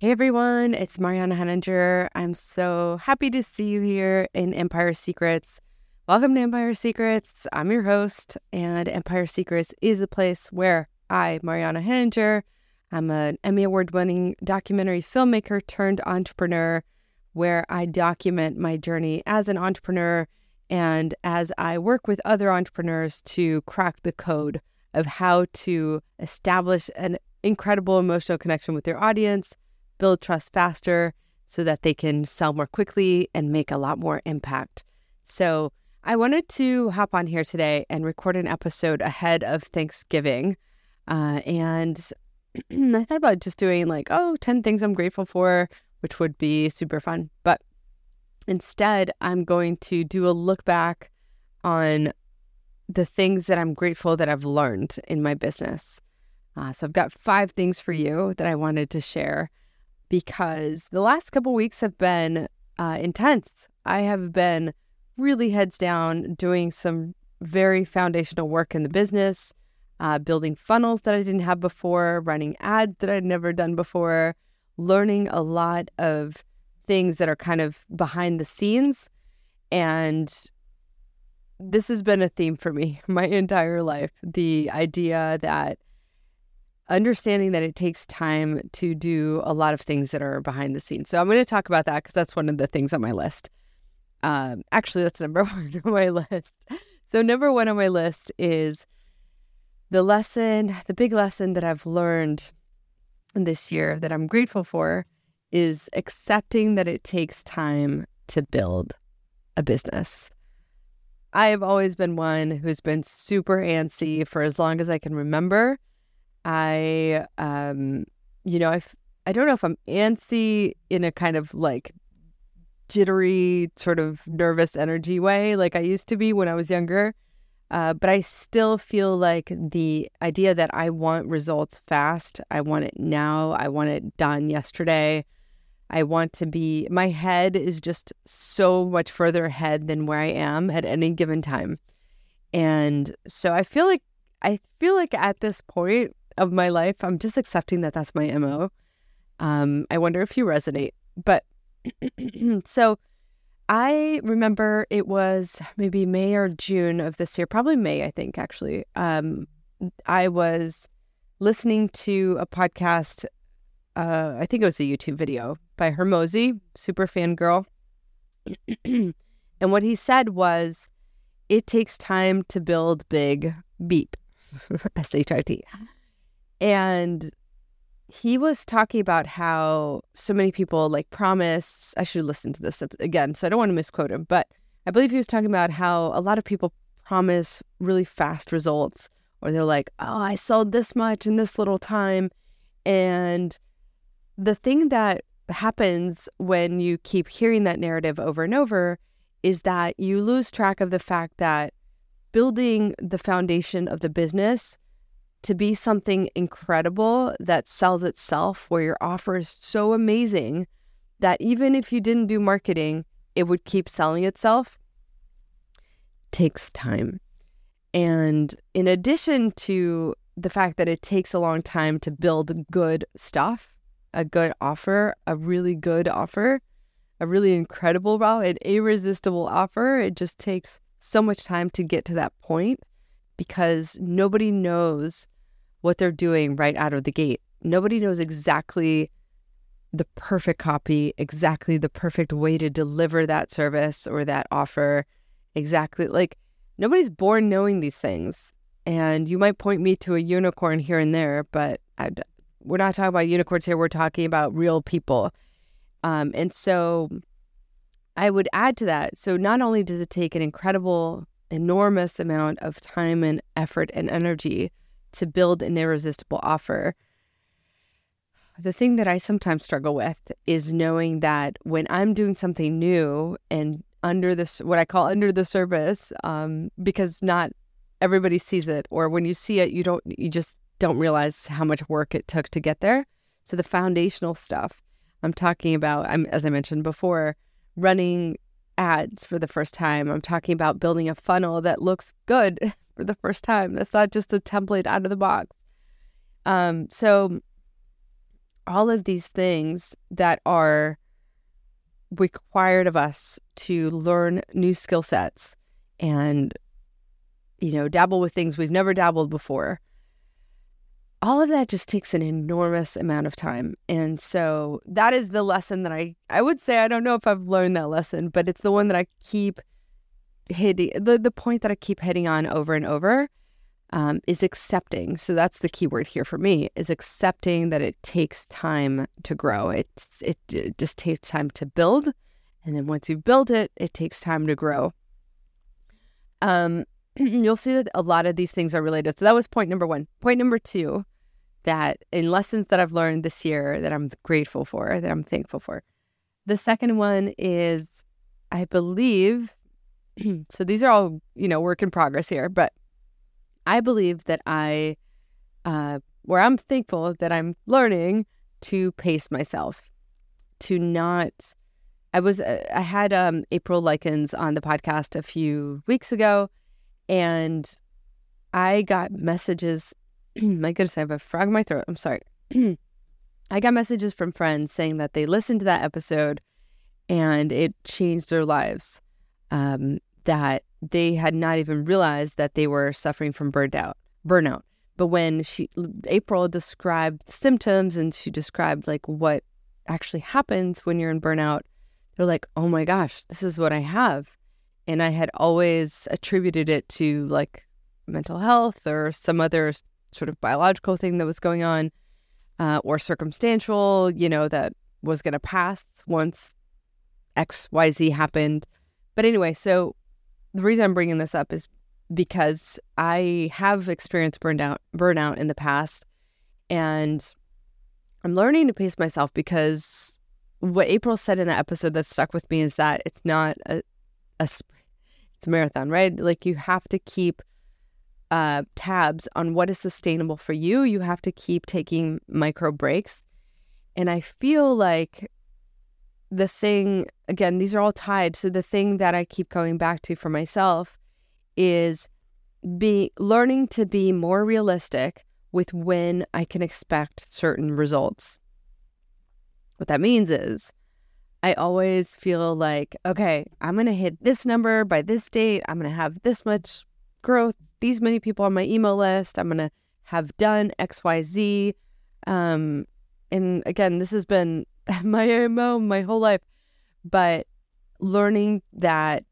Hey everyone, it's Mariana Henninger. I'm so happy to see you here in Empire Secrets. Welcome to Empire Secrets. I'm your host, and Empire Secrets is the place where I, Mariana Henninger, I'm an Emmy Award winning documentary filmmaker turned entrepreneur, where I document my journey as an entrepreneur and as I work with other entrepreneurs to crack the code of how to establish an incredible emotional connection with your audience build trust faster so that they can sell more quickly and make a lot more impact. So, I wanted to hop on here today and record an episode ahead of Thanksgiving. Uh, and I thought about just doing like, oh, 10 things I'm grateful for, which would be super fun. But instead, I'm going to do a look back on the things that I'm grateful that I've learned in my business. Uh, so I've got five things for you that I wanted to share because the last couple weeks have been uh, intense. I have been really heads down doing some very foundational work in the business, uh, building funnels that I didn't have before, running ads that I'd never done before, learning a lot of things that are kind of behind the scenes. And this has been a theme for me my entire life the idea that understanding that it takes time to do a lot of things that are behind the scenes. So I'm going to talk about that because that's one of the things on my list. Um, actually, that's number one on my list. So, number one on my list is the lesson, the big lesson that I've learned this year that I'm grateful for is accepting that it takes time to build a business. I have always been one who's been super antsy for as long as I can remember I, um, you know, I, I don't know if I'm antsy in a kind of like jittery, sort of nervous energy way, like I used to be when I was younger. Uh, but I still feel like the idea that I want results fast, I want it now, I want it done yesterday. I want to be, my head is just so much further ahead than where I am at any given time. And so I feel like, I feel like at this point, of my life. I'm just accepting that that's my MO. Um, I wonder if you resonate. But so I remember it was maybe May or June of this year, probably May, I think, actually. Um, I was listening to a podcast. Uh, I think it was a YouTube video by Hormozi, super fan girl. and what he said was, it takes time to build big beep, S H I T. And he was talking about how so many people like promise. I should listen to this again, so I don't want to misquote him, but I believe he was talking about how a lot of people promise really fast results, or they're like, oh, I sold this much in this little time. And the thing that happens when you keep hearing that narrative over and over is that you lose track of the fact that building the foundation of the business to be something incredible that sells itself, where your offer is so amazing that even if you didn't do marketing, it would keep selling itself, takes time. And in addition to the fact that it takes a long time to build good stuff, a good offer, a really good offer, a really incredible, an irresistible offer, it just takes so much time to get to that point because nobody knows what they're doing right out of the gate. Nobody knows exactly the perfect copy, exactly the perfect way to deliver that service or that offer. Exactly like nobody's born knowing these things. And you might point me to a unicorn here and there, but I, we're not talking about unicorns here. We're talking about real people. Um, and so I would add to that. So not only does it take an incredible, enormous amount of time and effort and energy to build an irresistible offer. The thing that I sometimes struggle with is knowing that when I'm doing something new and under this, what I call under the surface, um, because not everybody sees it, or when you see it, you don't, you just don't realize how much work it took to get there. So the foundational stuff I'm talking about, I'm as I mentioned before, running ads for the first time. I'm talking about building a funnel that looks good for the first time. That's not just a template out of the box. Um, so all of these things that are required of us to learn new skill sets and you know dabble with things we've never dabbled before all of that just takes an enormous amount of time and so that is the lesson that i i would say i don't know if i've learned that lesson but it's the one that i keep hitting the, the point that i keep hitting on over and over um, is accepting. So that's the key word here for me is accepting that it takes time to grow. It's, it, it just takes time to build. And then once you build it, it takes time to grow. Um, you'll see that a lot of these things are related. So that was point number one. Point number two, that in lessons that I've learned this year that I'm grateful for, that I'm thankful for. The second one is, I believe, so these are all, you know, work in progress here, but I believe that I, uh, where I'm thankful that I'm learning to pace myself, to not. I was uh, I had um, April Likens on the podcast a few weeks ago, and I got messages. my goodness, I have a frog in my throat. I'm sorry. I got messages from friends saying that they listened to that episode and it changed their lives. Um, that they had not even realized that they were suffering from burnout. Burnout. But when she April described symptoms and she described like what actually happens when you're in burnout, they're like, "Oh my gosh, this is what I have." And I had always attributed it to like mental health or some other sort of biological thing that was going on uh, or circumstantial, you know, that was going to pass once XYZ happened. But anyway, so the reason I'm bringing this up is because I have experienced burnout burnout in the past, and I'm learning to pace myself because what April said in that episode that stuck with me is that it's not a, a it's a marathon, right? Like you have to keep uh, tabs on what is sustainable for you. You have to keep taking micro breaks, and I feel like the thing, again, these are all tied. So the thing that I keep going back to for myself is be learning to be more realistic with when I can expect certain results. What that means is I always feel like, okay, I'm going to hit this number by this date. I'm going to have this much growth, these many people on my email list. I'm going to have done XYZ. Um, and again, this has been my MO my whole life. But learning that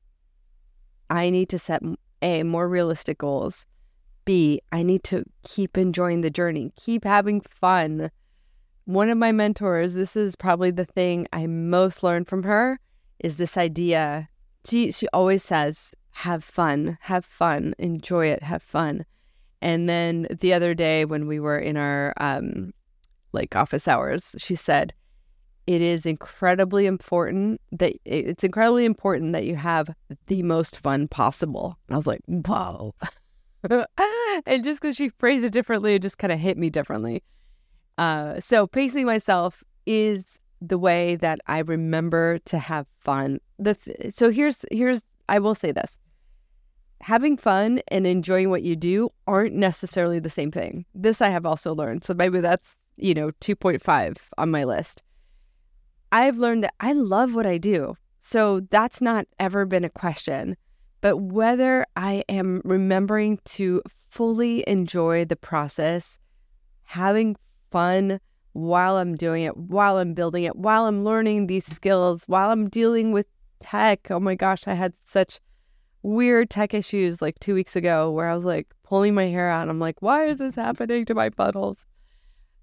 I need to set A, more realistic goals. B, I need to keep enjoying the journey, keep having fun. One of my mentors, this is probably the thing I most learned from her, is this idea. She, she always says, have fun, have fun, enjoy it, have fun. And then the other day when we were in our um, like office hours, she said, it is incredibly important that it's incredibly important that you have the most fun possible. And I was like, whoa. and just because she phrased it differently, it just kind of hit me differently. Uh, so pacing myself is the way that I remember to have fun. The th- so here's here's I will say this. Having fun and enjoying what you do aren't necessarily the same thing. This I have also learned. So maybe that's, you know, 2.5 on my list. I've learned that I love what I do. So that's not ever been a question. But whether I am remembering to fully enjoy the process, having fun while I'm doing it, while I'm building it, while I'm learning these skills, while I'm dealing with tech. Oh my gosh, I had such weird tech issues like two weeks ago where I was like pulling my hair out. I'm like, why is this happening to my funnels?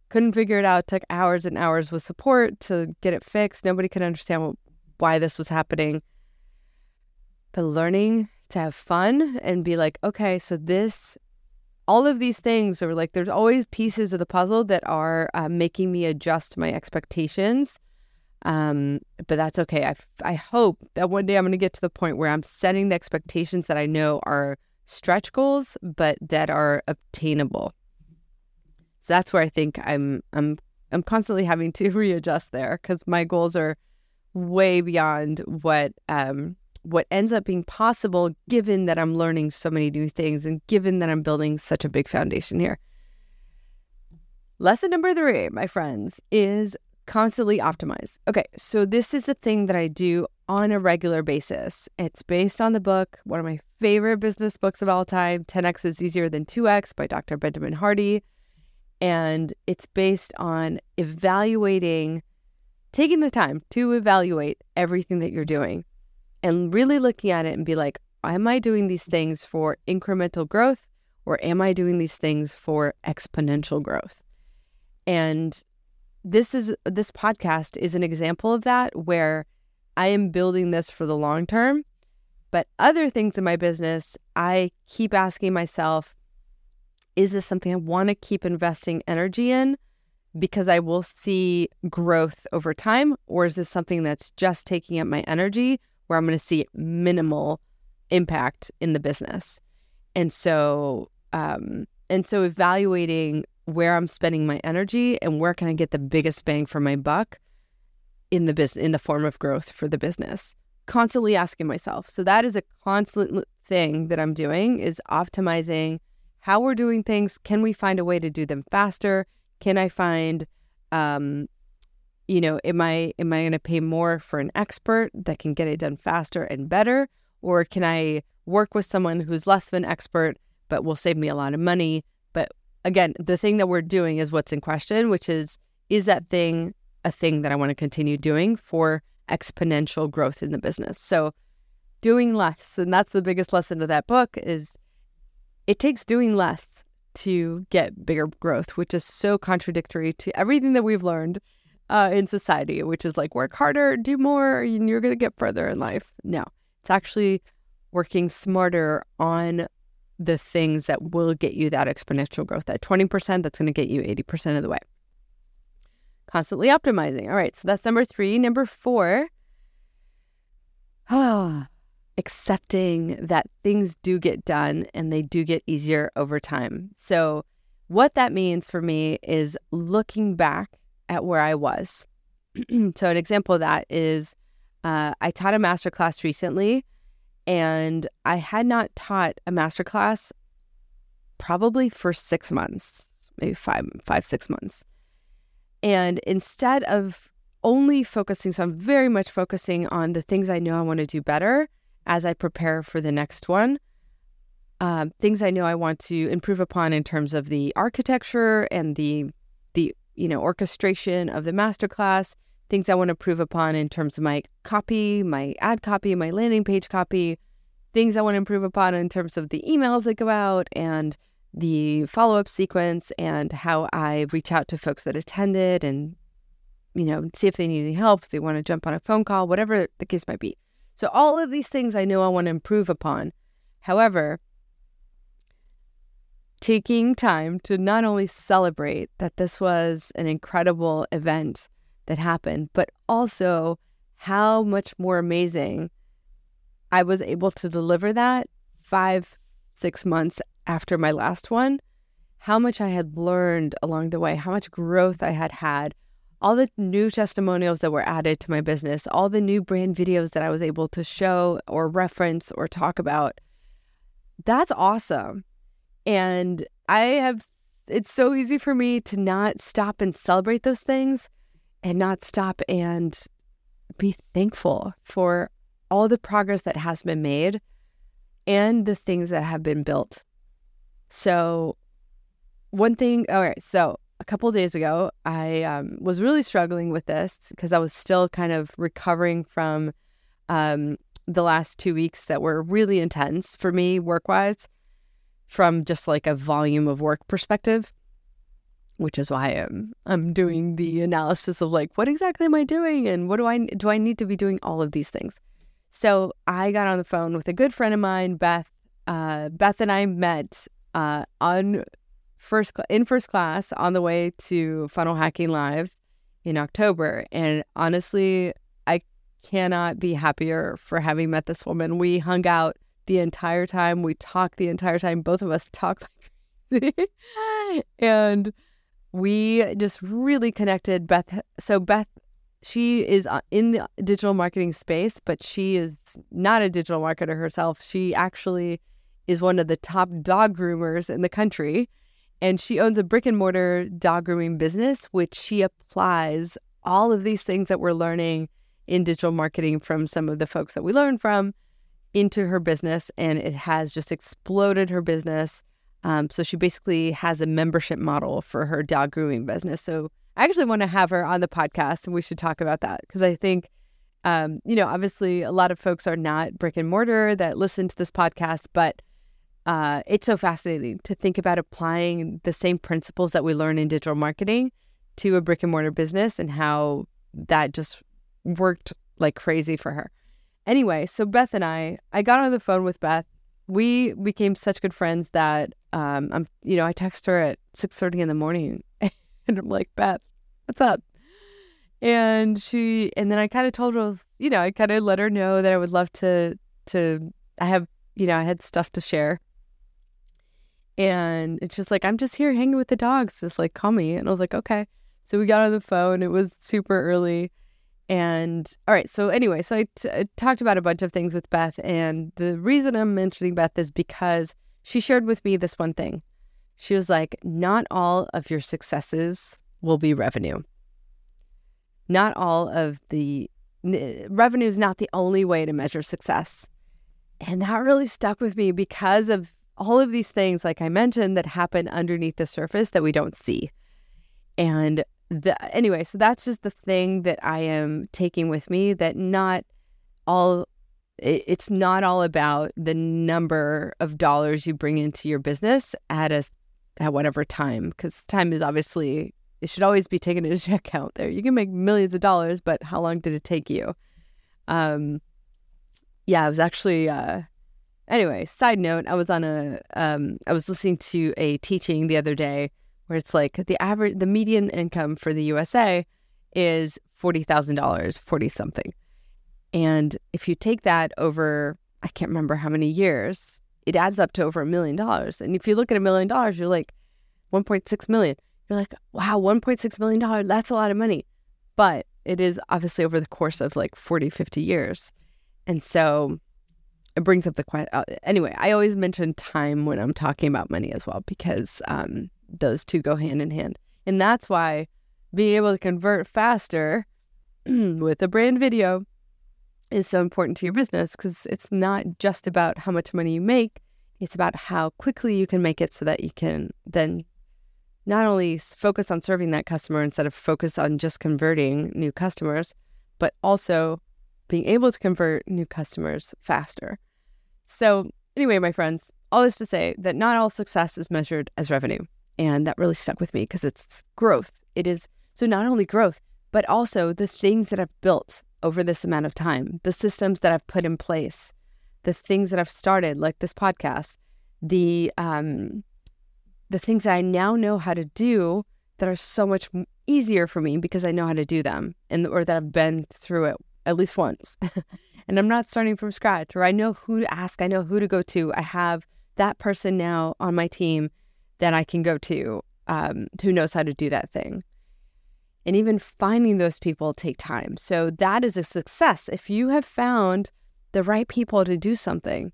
couldn't figure it out. Took hours and hours with support to get it fixed. Nobody could understand what, why this was happening. But learning to have fun and be like, okay, so this, all of these things are like, there's always pieces of the puzzle that are uh, making me adjust my expectations. Um, but that's okay. I, I hope that one day I'm going to get to the point where I'm setting the expectations that I know are stretch goals, but that are obtainable. So that's where I think I'm I'm I'm constantly having to readjust there because my goals are way beyond what um what ends up being possible given that I'm learning so many new things and given that I'm building such a big foundation here. Lesson number three, my friends, is constantly optimize. Okay, so this is a thing that I do on a regular basis. It's based on the book, one of my favorite business books of all time, 10x is easier than 2x by Dr. Benjamin Hardy. And it's based on evaluating, taking the time to evaluate everything that you're doing and really looking at it and be like, am I doing these things for incremental growth or am I doing these things for exponential growth? And this is this podcast is an example of that where I am building this for the long term. But other things in my business, I keep asking myself, is this something I want to keep investing energy in because I will see growth over time? Or is this something that's just taking up my energy where I'm going to see minimal impact in the business? And so, um, and so evaluating where I'm spending my energy and where can I get the biggest bang for my buck in the business in the form of growth for the business. Constantly asking myself. So that is a constant thing that I'm doing is optimizing how we're doing things. Can we find a way to do them faster? Can I find um you know, am I am I going to pay more for an expert that can get it done faster and better or can I work with someone who's less of an expert but will save me a lot of money again, the thing that we're doing is what's in question, which is is that thing a thing that I want to continue doing for exponential growth in the business? So doing less, and that's the biggest lesson of that book is it takes doing less to get bigger growth, which is so contradictory to everything that we've learned uh, in society, which is like work harder, do more, and you're going to get further in life. No, it's actually working smarter on the things that will get you that exponential growth, that 20% that's going to get you 80% of the way. Constantly optimizing. All right, so that's number three. Number four, ah, accepting that things do get done and they do get easier over time. So, what that means for me is looking back at where I was. so, an example of that is uh, I taught a master class recently and I had not taught a master class probably for six months, maybe five, five, six months. And instead of only focusing, so I'm very much focusing on the things I know I want to do better as I prepare for the next one. Um, things I know I want to improve upon in terms of the architecture and the the you know orchestration of the masterclass, things I want to improve upon in terms of my copy, my ad copy, my landing page copy, things I want to improve upon in terms of the emails that go out and the follow up sequence and how I reach out to folks that attended and, you know, see if they need any help, if they want to jump on a phone call, whatever the case might be. So, all of these things I know I want to improve upon. However, taking time to not only celebrate that this was an incredible event that happened, but also how much more amazing I was able to deliver that five, six months after my last one, how much I had learned along the way, how much growth I had had, all the new testimonials that were added to my business, all the new brand videos that I was able to show or reference or talk about. That's awesome. And I have, it's so easy for me to not stop and celebrate those things and not stop and be thankful for all the progress that has been made and the things that have been built. So, one thing, all right, so a couple days ago, I um, was really struggling with this because I was still kind of recovering from um, the last two weeks that were really intense for me work wise from just like a volume of work perspective which is why I'm I'm doing the analysis of like what exactly am I doing and what do I do I need to be doing all of these things. So I got on the phone with a good friend of mine, Beth. Uh, Beth and I met uh, on first cl- in first class on the way to Funnel Hacking Live in October, and honestly, I cannot be happier for having met this woman. We hung out the entire time. We talked the entire time. Both of us talked like crazy, and we just really connected. Beth, so Beth, she is uh, in the digital marketing space, but she is not a digital marketer herself. She actually is one of the top dog groomers in the country. And she owns a brick and mortar dog grooming business, which she applies all of these things that we're learning in digital marketing from some of the folks that we learned from into her business. And it has just exploded her business. Um, so she basically has a membership model for her dog grooming business. So I actually want to have her on the podcast and we should talk about that because I think, um, you know, obviously a lot of folks are not brick and mortar that listen to this podcast, but uh, it's so fascinating to think about applying the same principles that we learn in digital marketing to a brick and mortar business and how that just worked like crazy for her. Anyway, so Beth and I, I got on the phone with Beth. We became such good friends that um, I'm, you know, I text her at six thirty in the morning, and I'm like, Beth, what's up? And she, and then I kind of told her, you know, I kind of let her know that I would love to, to, I have, you know, I had stuff to share and it's just like, I'm just here hanging with the dogs. Just like, call me. And I was like, okay. So we got on the phone. It was super early. And all right. So, anyway, so I, t- I talked about a bunch of things with Beth. And the reason I'm mentioning Beth is because she shared with me this one thing. She was like, not all of your successes will be revenue. Not all of the revenue is not the only way to measure success. And that really stuck with me because of all of these things, like I mentioned, that happen underneath the surface that we don't see. And the, anyway, so that's just the thing that I am taking with me that not all, it, it's not all about the number of dollars you bring into your business at a, at whatever time, because time is obviously, it should always be taken into account there. You can make millions of dollars, but how long did it take you? Um, yeah, I was actually, uh, Anyway, side note, I was on a um I was listening to a teaching the other day where it's like the average the median income for the USA is $40,000, 40 something. And if you take that over I can't remember how many years, it adds up to over a million dollars. And if you look at a million dollars, you're like 1.6 million. You're like, wow, 1.6 million dollars, that's a lot of money. But it is obviously over the course of like 40, 50 years. And so it brings up the question. Uh, anyway, I always mention time when I'm talking about money as well because um, those two go hand in hand. And that's why being able to convert faster with a brand video is so important to your business because it's not just about how much money you make, it's about how quickly you can make it so that you can then not only focus on serving that customer instead of focus on just converting new customers, but also being able to convert new customers faster. So, anyway, my friends, all this to say that not all success is measured as revenue. And that really stuck with me because it's growth. It is so not only growth, but also the things that I've built over this amount of time, the systems that I've put in place, the things that I've started, like this podcast, the um, the things that I now know how to do that are so much easier for me because I know how to do them, and or that I've been through it at least once. and I'm not starting from scratch, or I know who to ask, I know who to go to. I have that person now on my team that I can go to um, who knows how to do that thing. And even finding those people take time. So that is a success. If you have found the right people to do something,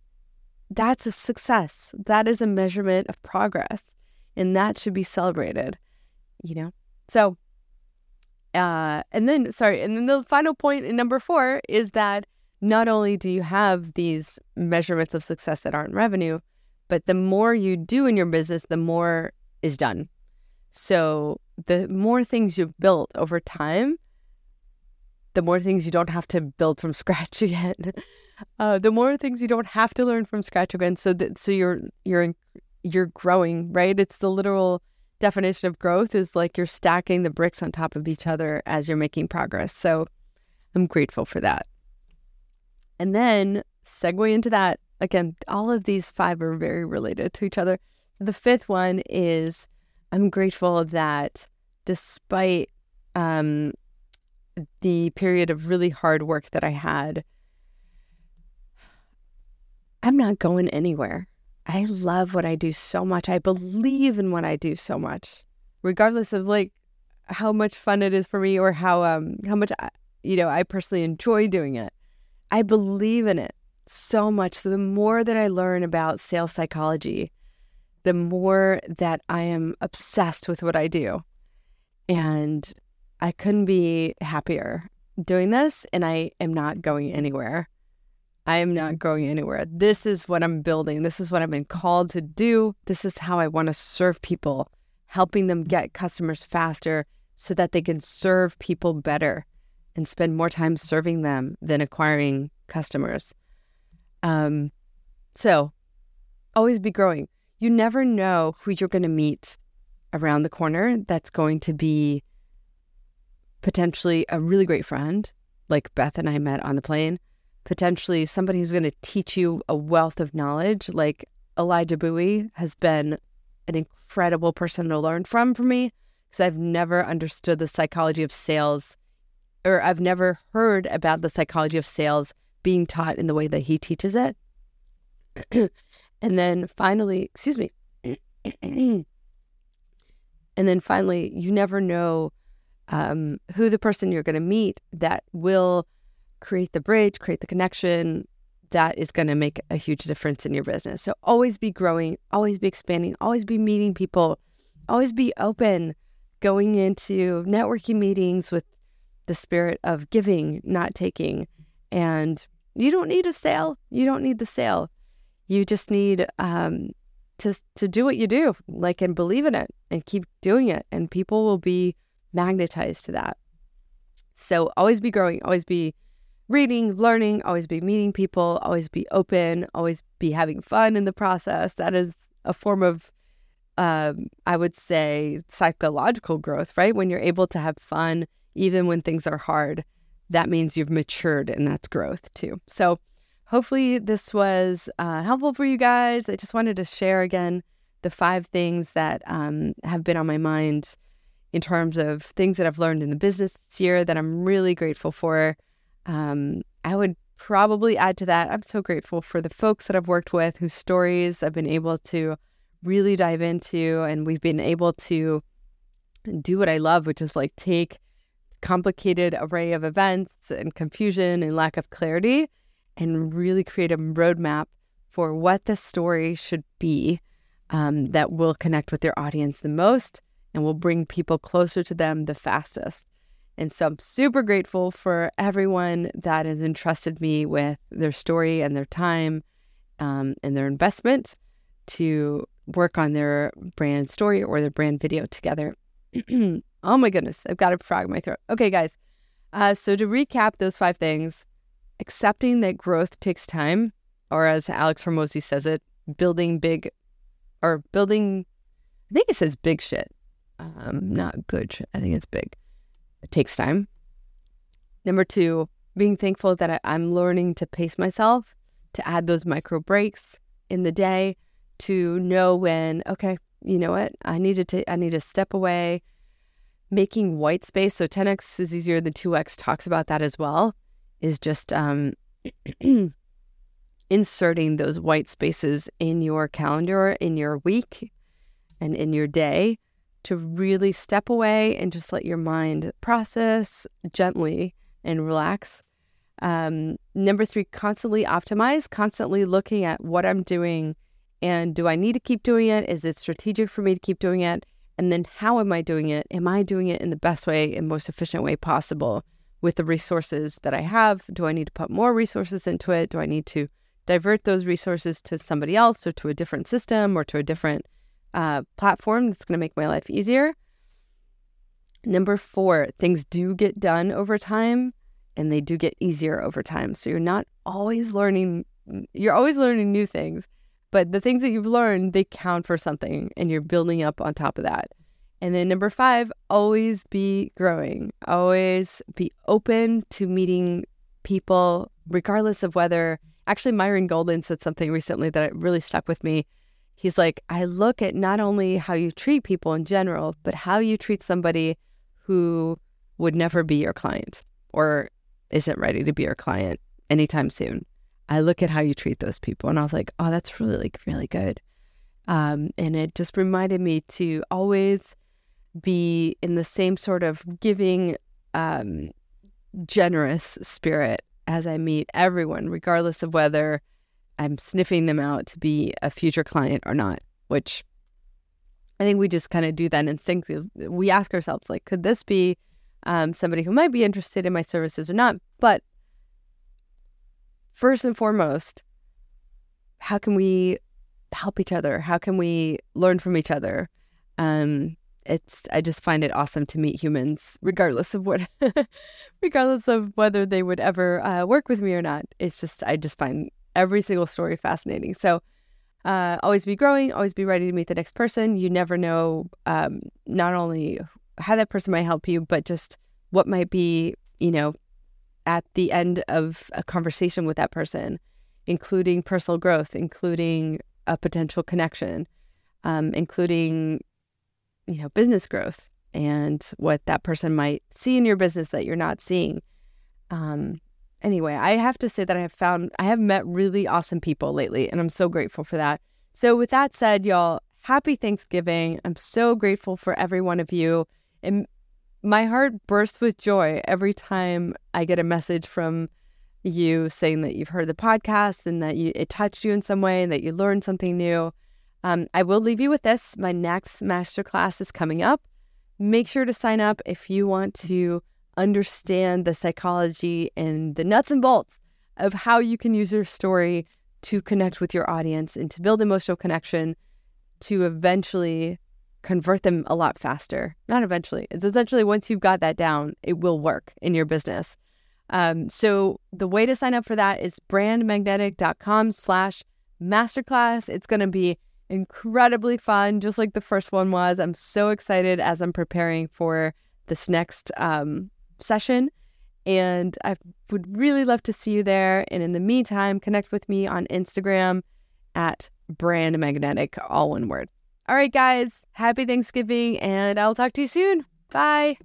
that's a success. That is a measurement of progress. And that should be celebrated, you know? So, uh, and then, sorry, and then the final point in number four is that not only do you have these measurements of success that aren't revenue, but the more you do in your business, the more is done. So the more things you've built over time, the more things you don't have to build from scratch again. Uh, the more things you don't have to learn from scratch again. So that so you're you're you're growing, right? It's the literal definition of growth is like you're stacking the bricks on top of each other as you're making progress. So I'm grateful for that. And then segue into that again, all of these five are very related to each other. The fifth one is I'm grateful that despite um, the period of really hard work that I had, I'm not going anywhere. I love what I do so much. I believe in what I do so much, regardless of like how much fun it is for me or how um how much I, you know I personally enjoy doing it. I believe in it so much. So the more that I learn about sales psychology, the more that I am obsessed with what I do. And I couldn't be happier doing this, and I am not going anywhere. I am not going anywhere. This is what I'm building. This is what I've been called to do. This is how I want to serve people, helping them get customers faster so that they can serve people better and spend more time serving them than acquiring customers. Um, so always be growing. You never know who you're going to meet around the corner that's going to be potentially a really great friend, like Beth and I met on the plane, potentially somebody who's going to teach you a wealth of knowledge, like Elijah Bowie has been an incredible person to learn from for me because I've never understood the psychology of sales or I've never heard about the psychology of sales being taught in the way that he teaches it. and then finally, excuse me. and then finally, you never know um, who the person you're going to meet that will create the bridge, create the connection that is going to make a huge difference in your business. So always be growing, always be expanding, always be meeting people, always be open, going into networking meetings with the spirit of giving, not taking. And you don't need a sale. You don't need the sale. You just need um, to to do what you do, like and believe in it and keep doing it, and people will be magnetized to that. So always be growing, always be reading, learning, always be meeting people, always be open, always be having fun in the process. That is a form of, um, I would say, psychological growth, right? When you're able to have fun, even when things are hard, that means you've matured and that's growth too. So, hopefully, this was uh, helpful for you guys. I just wanted to share again the five things that um, have been on my mind in terms of things that I've learned in the business this year that I'm really grateful for. Um, I would probably add to that, I'm so grateful for the folks that I've worked with whose stories I've been able to really dive into. And we've been able to do what I love, which is like take complicated array of events and confusion and lack of clarity and really create a roadmap for what the story should be um, that will connect with their audience the most and will bring people closer to them the fastest. And so I'm super grateful for everyone that has entrusted me with their story and their time um, and their investment to work on their brand story or their brand video together. oh my goodness, I've got a frog in my throat. Okay, guys. Uh, so to recap those five things, accepting that growth takes time, or as Alex Hormozi says it, building big or building, I think it says big shit. Um, not good shit. I think it's big. It takes time. Number two, being thankful that I, am learning to pace myself, to add those micro breaks in the day, to know when, okay, you know what, I need to I need to step away, making white space. So 10x is easier than 2x talks about that as well. Is just um, inserting those white spaces in your calendar, in your week, and in your day to really step away and just let your mind process gently and relax. Um, number three, constantly optimize, constantly looking at what I'm doing and do I need to keep doing it? Is it strategic for me to keep doing it? And then how am I doing it? Am I doing it in the best way and most efficient way possible with the resources that I have? Do I need to put more resources into it? Do I need to divert those resources to somebody else or to a different system or to a different uh, platform that's going to make my life easier. Number four, things do get done over time and they do get easier over time. So you're not always learning, you're always learning new things, but the things that you've learned, they count for something and you're building up on top of that. And then number five, always be growing, always be open to meeting people, regardless of whether. Actually, Myron Golden said something recently that really stuck with me he's like, I look at not only how you treat people in general, but how you treat somebody who would never be your client or isn't ready to be your client anytime soon. I look at how you treat those people and I was like, oh, that's really, like, really good. Um, and it just reminded me to always be in the same sort of giving, um, generous spirit as I meet everyone, regardless of whether I'm sniffing them out to be a future client or not, which I think we just kind of do that instinctively. We ask ourselves, like, could this be um, somebody who might be interested in my services or not? But first and foremost, how can we help each other? How can we learn from each other? Um, it's I just find it awesome to meet humans, regardless of what, regardless of whether they would ever uh, work with me or not. It's just I just find every single story fascinating. So uh, always be growing, always be ready to meet the next person. You never know um, not only how that person might help you, but just what might be, you know, at the end of a conversation with that person, including personal growth, including a potential connection, um, including, you know, business growth and what that person might see in your business that you're not seeing. Um, anyway, I have to say that I have found, I have met really awesome people lately, and I'm so grateful for that. So, with that said, y'all, happy Thanksgiving. I'm so grateful for every one of you. And my heart bursts with joy every time I get a message from you saying that you've heard the podcast and that you, it touched you in some way and that you learned something new. Um, I will leave you with this. My next masterclass is coming up. Make sure to sign up if you want to understand the psychology and the nuts and bolts of how you can use your story to connect with your audience and to build emotional connection to eventually convert them a lot faster. Not eventually. It's essentially once you've got that down, it will work in your business. Um, so the way to sign up for that is brandmagnetic.com slash masterclass. It's going to be incredibly fun, just like the first one was. I'm so excited as I'm preparing for this next um, session. And I would really love to see you there. And in the meantime, connect with me on Instagram at brand magnetic, all one word. All right, guys, happy Thanksgiving, and I'll talk to you soon. Bye.